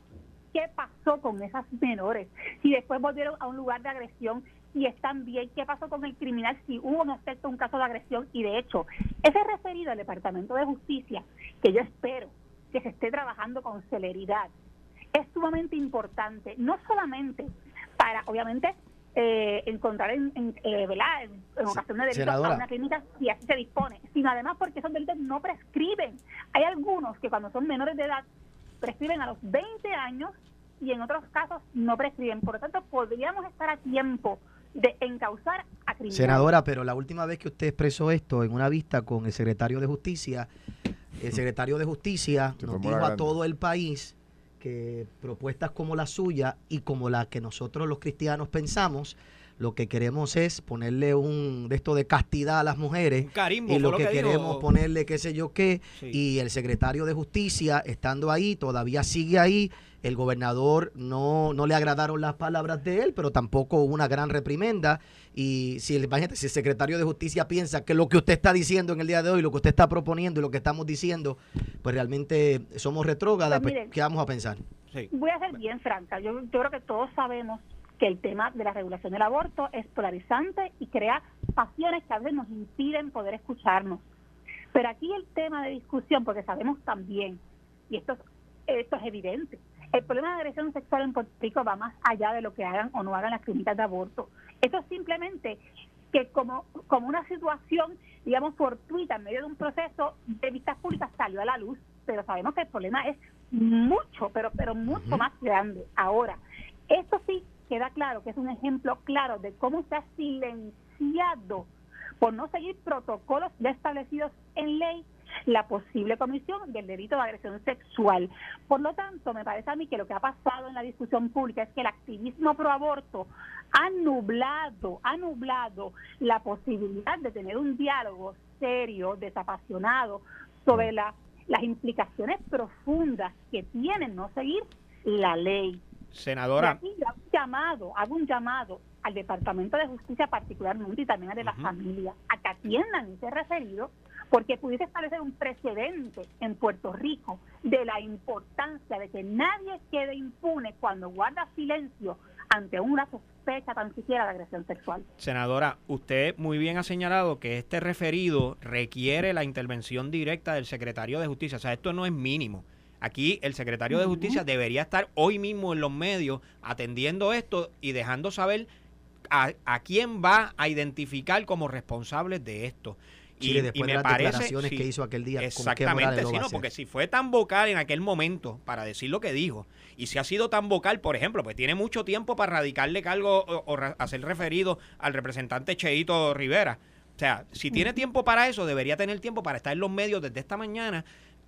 qué pasó con esas menores, si después volvieron a un lugar de agresión, si están bien, qué pasó con el criminal, si hubo en efecto un caso de agresión y de hecho, ese referido al Departamento de Justicia, que yo espero que se esté trabajando con celeridad, es sumamente importante, no solamente para, obviamente, eh, encontrar en, en, eh, ¿verdad? en, en ocasión de delitos a una clínica si así se dispone, sino además porque esos delitos no prescriben. Hay algunos que cuando son menores de edad prescriben a los 20 años y en otros casos no prescriben. Por lo tanto, podríamos estar a tiempo de encauzar a criminales. Senadora, pero la última vez que usted expresó esto en una vista con el secretario de Justicia, el secretario de Justicia Se nos dijo a todo el país que propuestas como la suya y como la que nosotros los cristianos pensamos, lo que queremos es ponerle un de esto de castidad a las mujeres Un carimbo, y lo lo que, que queremos ponerle qué sé yo qué Sí. y el secretario de justicia estando ahí todavía sigue ahí el gobernador no, no le agradaron las palabras de él pero tampoco hubo una gran reprimenda y si el- imagínate si el secretario de justicia piensa que lo que usted está diciendo en el día de hoy lo que usted está proponiendo y lo que estamos diciendo pues realmente somos retrógradas Pues pues, qué vamos a pensar Sí. Voy a ser bien franca. Yo, yo creo que todos sabemos que el tema de la regulación del aborto es polarizante y crea pasiones que a veces nos impiden poder escucharnos. Pero aquí el tema de discusión, porque sabemos también, y esto, es- esto es evidente, el problema de agresión sexual en Puerto Rico va más allá de lo que hagan o no hagan las clínicas de aborto. Esto es simplemente que como, como una situación, digamos, fortuita en medio de un proceso de vistas públicas salió a la luz, pero sabemos que el problema es mucho, pero, pero mucho más grande. Ahora, esto sí queda claro que es un ejemplo claro de cómo se ha silenciado por no seguir protocolos ya establecidos en ley la posible comisión del delito de agresión sexual. Por lo tanto, me parece a mí que lo que ha pasado en la discusión pública es que el activismo pro aborto ha nublado, ha nublado la posibilidad de tener un diálogo serio, desapasionado sobre la- las implicaciones profundas que tiene no seguir la ley. Y Senadora, aquí hago un llamado, hago un llamado al Departamento de Justicia particularmente y también al de la Ujú. familia, a que atiendan ese referido, porque pudiese establecer un precedente en Puerto Rico de la importancia de que nadie quede impune cuando guarda silencio ante una sospecha tan siquiera de agresión sexual. senadora, usted muy bien ha señalado que este referido requiere la intervención directa del secretario de Justicia. O sea, esto no es mínimo. Aquí el secretario de Justicia debería estar hoy mismo en los medios atendiendo esto y dejando saber a, a quién va a identificar como responsables de esto. Y, Chile, y después me de las parece declaraciones sí, que hizo aquel día, ¿con Exactamente, sí, a no, porque si fue tan vocal en aquel momento para decir lo que dijo, y si ha sido tan vocal, por ejemplo, pues tiene mucho tiempo para radicarle cargo o, o ra- hacer referido al representante Cheito Rivera. O sea, si tiene tiempo para eso, debería tener tiempo para estar en los medios desde esta mañana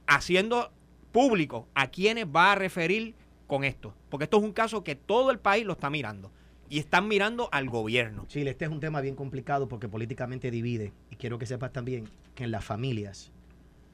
haciendo público a quienes va a referir con esto. Porque esto es un caso que todo el país lo está mirando. Y están mirando al gobierno. Chile, este es un tema bien complicado porque políticamente divide. Y quiero que sepas también que en las familias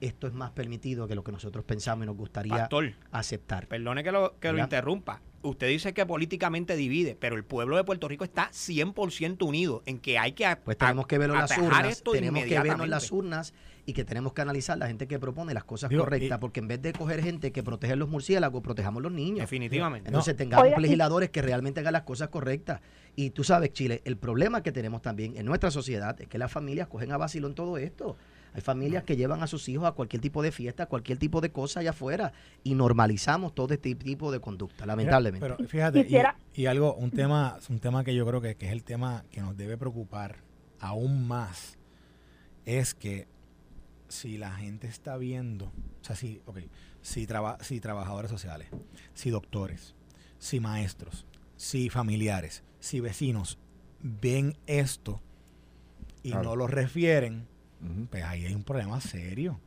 esto es más permitido que lo que nosotros pensamos y nos gustaría Pastor, aceptar. Perdone que lo, que lo interrumpa. Usted dice que políticamente divide, pero el pueblo de Puerto Rico está 100% unido en que hay que Pues tenemos que verlo en las urnas, tenemos que verlo en las urnas y que tenemos que analizar la gente que propone las cosas Digo, correctas, y- porque en vez de coger gente que protege los murciélagos, protejamos los niños. Definitivamente. Entonces tengamos Oiga, y- legisladores que realmente hagan las cosas correctas. Y tú sabes, Chile, el problema que tenemos también en nuestra sociedad es que las familias cogen a vacilo en todo esto. Hay familias que llevan a sus hijos a cualquier tipo de fiesta, a cualquier tipo de cosa allá afuera y normalizamos todo este tipo de conducta, lamentablemente. Pero fíjate, y, y algo, un tema, un tema que yo creo que, que es el tema que nos debe preocupar aún más, es que si la gente está viendo, o sea, si, ok, si, traba- si trabajadores sociales, si doctores, si maestros, si familiares, si vecinos ven esto y Claro. no lo refieren, pues ahí hay un problema serio.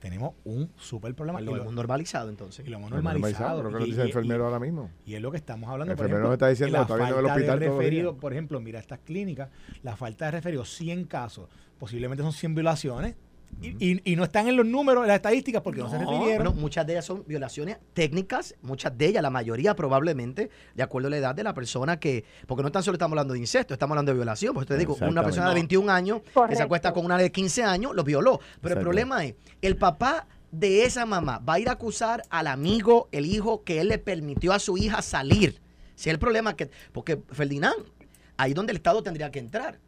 Tenemos un súper problema. Pues y lo lo- hemos normalizado entonces. y lo hemos Lo hemos normalizado. Creo que lo y- dice el enfermero y- ahora mismo. y es lo que estamos hablando. El por enfermero ejemplo, me está diciendo, la está el falta de hospital los referido, por ejemplo, mira estas clínicas, la falta de referido, 100 casos, posiblemente son 100 violaciones, y, no están en los números, en las estadísticas, porque no, se refirieron. bueno, muchas de ellas son violaciones técnicas, muchas de ellas, la mayoría probablemente, de acuerdo a la edad de la persona que, porque no tan solo estamos hablando de incesto, estamos hablando de violación, pues te digo, una persona de 21 años que se acuesta con una de 15 años, lo violó. Pero el problema es, el papá de esa mamá va a ir a acusar al amigo, el hijo que él le permitió a su hija salir. Si es el problema que, porque Ferdinand, ahí donde el Estado tendría que entrar.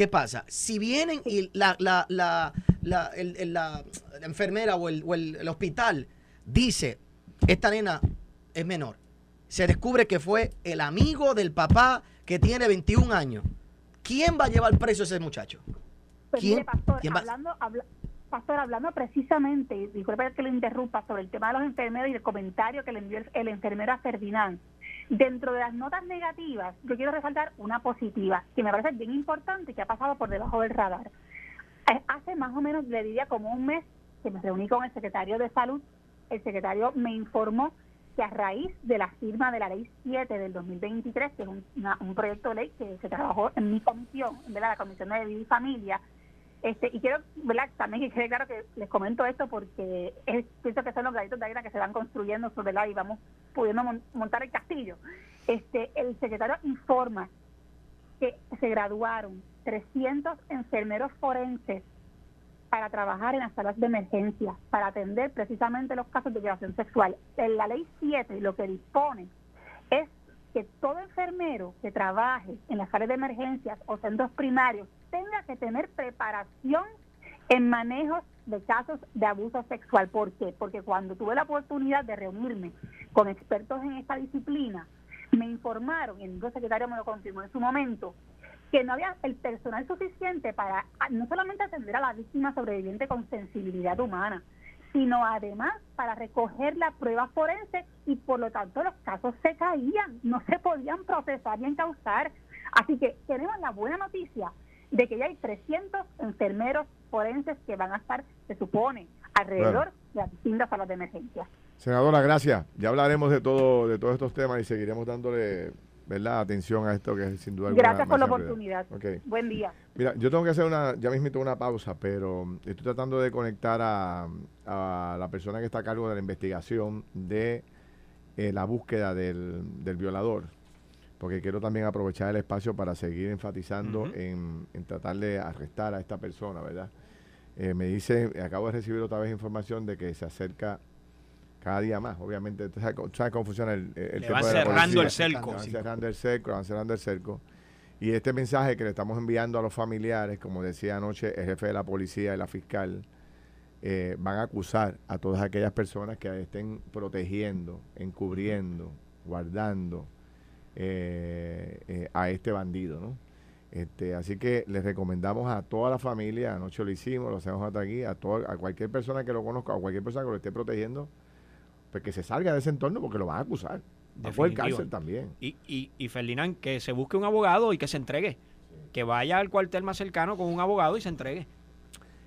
¿Qué pasa? Si vienen y la, la, la, la, el- el- la- la enfermera o, el, o el- el hospital dice, esta nena es menor, se descubre que fue el amigo del papá que tiene 21 años, ¿quién va a llevar preso a ese muchacho? Pues ¿Quién- mire, pastor, quién va- hablando, habla- pastor, hablando precisamente, disculpe que lo interrumpa, sobre el tema de los enfermeros y el comentario que le envió el, el enfermero a Ferdinand. Dentro de las notas negativas, yo quiero resaltar una positiva, que me parece bien importante que ha pasado por debajo del radar. Eh, Hace más o menos, le diría como un mes, que me reuní con el secretario de Salud, el secretario me informó que a raíz de la firma de la Ley 7 del 2023, que es un, proyecto de ley que se trabajó en mi comisión, de la Comisión de Vida y Familia, este, y quiero ¿verdad? también que quede claro que les comento esto porque pienso que son los graditos de arena que se van construyendo sobre la y vamos pudiendo mon- montar el castillo. Este, el secretario informa que se graduaron 300 enfermeros forenses para trabajar en las salas de emergencia, para atender precisamente los casos de violación sexual. En la ley 7 lo que dispone que todo enfermero que trabaje en las salas de emergencias o centros primarios tenga que tener preparación en manejos de casos de abuso sexual. ¿Por qué? Porque cuando tuve la oportunidad de reunirme con expertos en esta disciplina, me informaron, y el secretario me lo confirmó en su momento, que no había el personal suficiente para no solamente atender a la víctima sobreviviente con sensibilidad humana, sino además para recoger la prueba forense y por lo tanto los casos se caían, no se podían procesar ni encauzar. Así que tenemos la buena noticia de que ya hay 300 enfermeros forenses que van a estar, se supone, alrededor de las distintas salas de emergencia. Senadora, gracias. Ya hablaremos de todo, de todos estos temas y seguiremos dándole, ¿verdad? Atención a esto que es sin duda alguna Gracias por la oportunidad. Buen día. Mira, yo tengo que hacer una, ya mismito una pausa, pero estoy tratando de conectar a, a la persona que está a cargo de la investigación de eh, la búsqueda del, del violador, porque quiero también aprovechar el espacio para seguir enfatizando en tratar de arrestar a esta persona, ¿verdad? Eh, me dice, acabo de recibir otra vez información de que se acerca cada día más, obviamente, ¿tú sabes, sabes cómo funciona el, el tiempo van de la cerrando el cerco. Van cerrando el cerco, van cerrando el cerco. Y este mensaje que le estamos enviando a los familiares, como decía anoche el jefe de la policía y la fiscal, eh, van a acusar a todas aquellas personas que estén protegiendo, encubriendo, guardando eh, eh, a este bandido, ¿no? Este, así que les recomendamos a toda la familia, anoche lo hicimos, lo hacemos hasta aquí, a, todo, a cualquier persona que lo conozca, a cualquier persona que lo esté protegiendo, pues que se salga de ese entorno porque lo van a acusar. Por el cárcel también. Y, y, y Ferdinand, que se busque un abogado y que se entregue. Que vaya al cuartel más cercano con un abogado y se entregue.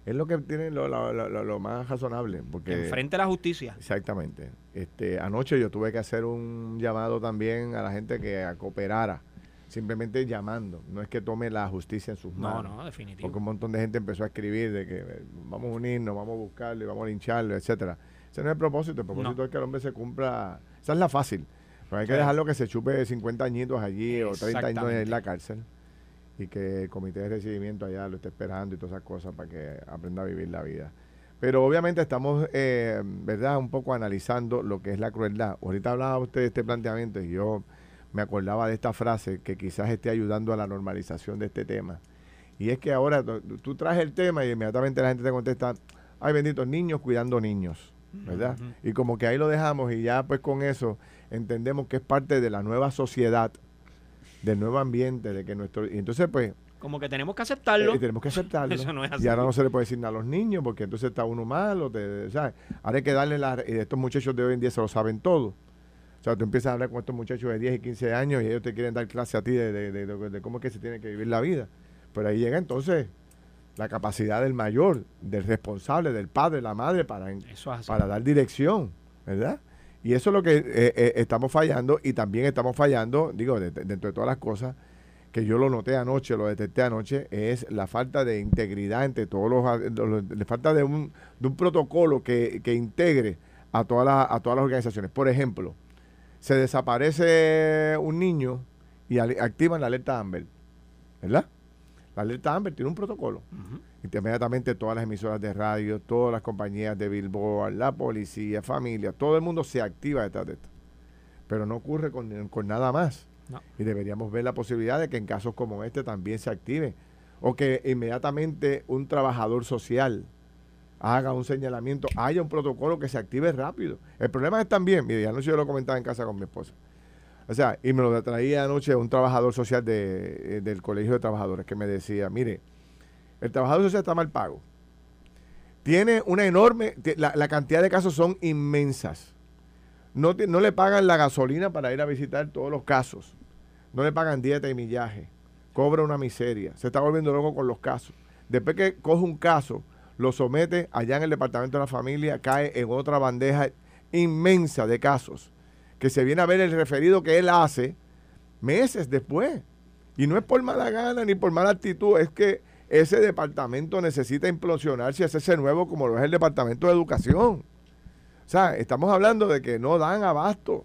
Es lo que tiene lo, lo- lo- lo- más razonable. Porque Enfrente a la justicia. Exactamente. Este, anoche yo tuve que hacer un llamado también a la gente que cooperara, simplemente llamando. No es que tome la justicia en sus No, manos. no, definitivo. Porque un montón de gente empezó a escribir de que eh, vamos a unirnos, vamos a buscarlo y vamos a lincharlo, etcétera. Ese no es el propósito. El propósito No. es que el hombre se cumpla. Esa es la fácil. Pero hay que dejarlo que se chupe 50 añitos allí o 30 años en la cárcel y que el comité de recibimiento allá lo esté esperando y todas esas cosas para que aprenda a vivir la vida. Pero obviamente estamos, eh, ¿verdad?, un poco analizando lo que es la crueldad. Ahorita hablaba usted de este planteamiento y yo me acordaba de esta frase que quizás esté ayudando a la normalización de este tema. Y es que ahora tú traes el tema y inmediatamente la gente te contesta, ay benditos niños cuidando niños, ¿verdad? Y como que ahí lo dejamos y ya pues con eso entendemos que es parte de la nueva sociedad, del nuevo ambiente, de que nuestro... Y entonces pues Como que tenemos que aceptarlo. eh, tenemos que aceptarlo. Eso no es así. Y ahora no se le puede decir nada a los niños porque entonces está uno malo. Te, ¿sabes? Ahora hay que darle la... Y estos muchachos de hoy en día se lo saben todo. O sea, tú empiezas a hablar con estos muchachos de 10 y 15 años y ellos te quieren dar clase a ti de, de- de- de- de cómo es que se tiene que vivir la vida. Pero ahí llega entonces la capacidad del mayor, del responsable, del padre, la madre para, es para dar dirección, ¿verdad? Y eso es lo que eh, eh, estamos fallando y también estamos fallando, digo, de- de- dentro de todas las cosas, que yo lo noté anoche, lo detecté anoche, es la falta de integridad entre todos los, la falta de un, de un protocolo que, que integre a todas, las, a todas las organizaciones. Por ejemplo, se desaparece un niño y al- activan la alerta Amber, ¿verdad? La alerta Amber tiene un protocolo. Inmediatamente todas las emisoras de radio, todas las compañías de Billboard, la policía, familia, todo el mundo se activa detrás de esto. Pero no ocurre con, con nada más. No. Y deberíamos ver la posibilidad de que en casos como este también se active. O que inmediatamente un trabajador social haga un señalamiento, haya un protocolo que se active rápido. El problema es también, mire, anoche yo lo comentaba en casa con mi esposa. O sea, y me lo traía anoche un trabajador social de, eh, del Colegio de Trabajadores que me decía, mire, el trabajador social está mal pago. Tiene una enorme, la, la cantidad de casos son inmensas. No, no le pagan la gasolina para ir a visitar todos los casos. No le pagan dieta y millaje. Cobra una miseria. Se está volviendo loco con los casos. Después que coge un caso, lo somete allá en el departamento de la familia, cae en otra bandeja inmensa de casos. Que se viene a ver el referido que él hace meses después. Y no es por mala gana ni por mala actitud, es que ese departamento necesita implosionarse y hacerse nuevo como lo es el departamento de educación. O sea, estamos hablando de que no dan abasto,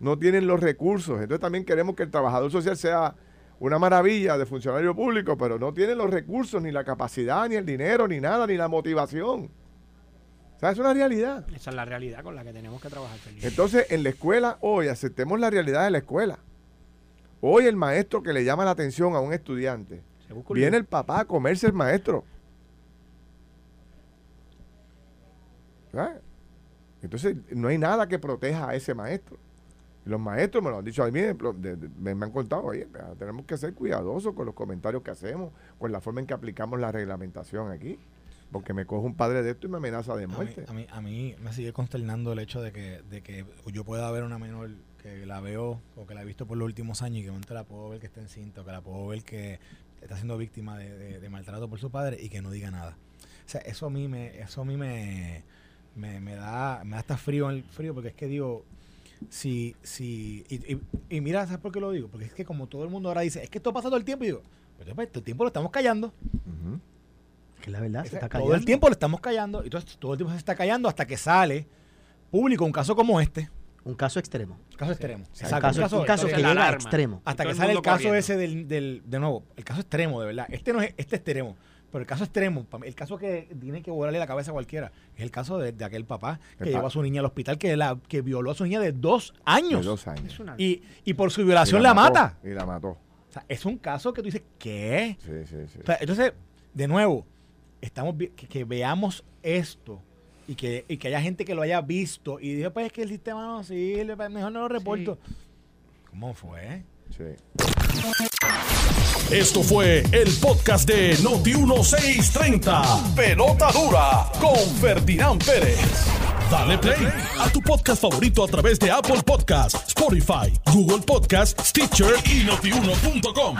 no tienen los recursos. Entonces también queremos que el trabajador social sea una maravilla de funcionario público, pero no tiene los recursos, ni la capacidad, ni el dinero, ni nada, ni la motivación. O sea, es una realidad. Esa es la realidad con la que tenemos que trabajar. Entonces, en la escuela, hoy aceptemos la realidad de la escuela. Hoy el maestro que le llama la atención a un estudiante, viene el papá a comerse el maestro. Entonces, no hay nada que proteja a ese maestro. Los maestros me lo han dicho a mí, me, me han contado, oye, tenemos que ser cuidadosos con los comentarios que hacemos, con la forma en que aplicamos la reglamentación aquí, porque me coge un padre de esto y me amenaza de A mí, muerte. a, mí, a mí me sigue consternando el hecho de que, de que yo pueda ver una menor que la veo o que la he visto por los últimos años y que momento la puedo ver que está encinta o que la puedo ver que está siendo víctima de, de- de maltrato por su padre y que no diga nada. O sea, eso a mí me, eso a mí me, me, me da, me da hasta frío en el frío porque es que digo, si, si, y, y- y mira, ¿sabes por qué lo digo? Porque es que como todo el mundo ahora dice, es que esto pasa todo el tiempo, y digo, pero pues, todo el tiempo lo estamos callando. Ujú. Que la verdad se está todo callando. el tiempo lo estamos callando, y entonces todo el tiempo se está callando hasta que sale público un caso como este, Un caso extremo. un caso extremo. Un Exacto, caso, un caso- un caso que llega a alarma. extremo. hasta todo que sale el caso corriendo. ese del, del, de nuevo, el caso extremo, de verdad. Este no es este extremo, pero el caso extremo, el caso que tiene que volarle la cabeza a cualquiera, es el caso de, de aquel papá que El pa- llevó a su niña al hospital, que, la, que violó a su niña de dos De años. dos años. Y, y por su Y violación la, mató, mata. Y la mató. O sea, es un caso que tú dices, ¿qué? Sí, sí, sí. O sea, entonces, de nuevo, estamos que, que veamos esto y que, y que haya gente que lo haya visto y dijo, pues es que el sistema no sirve, pues, mejor no lo reporto. ¿Cómo fue? Sí. Esto fue el podcast de Noti1630. Pelota dura con Ferdinand Pérez. Dale play a tu podcast favorito a través de Apple Podcasts, Spotify, Google Podcasts, Stitcher y Notiuno.com.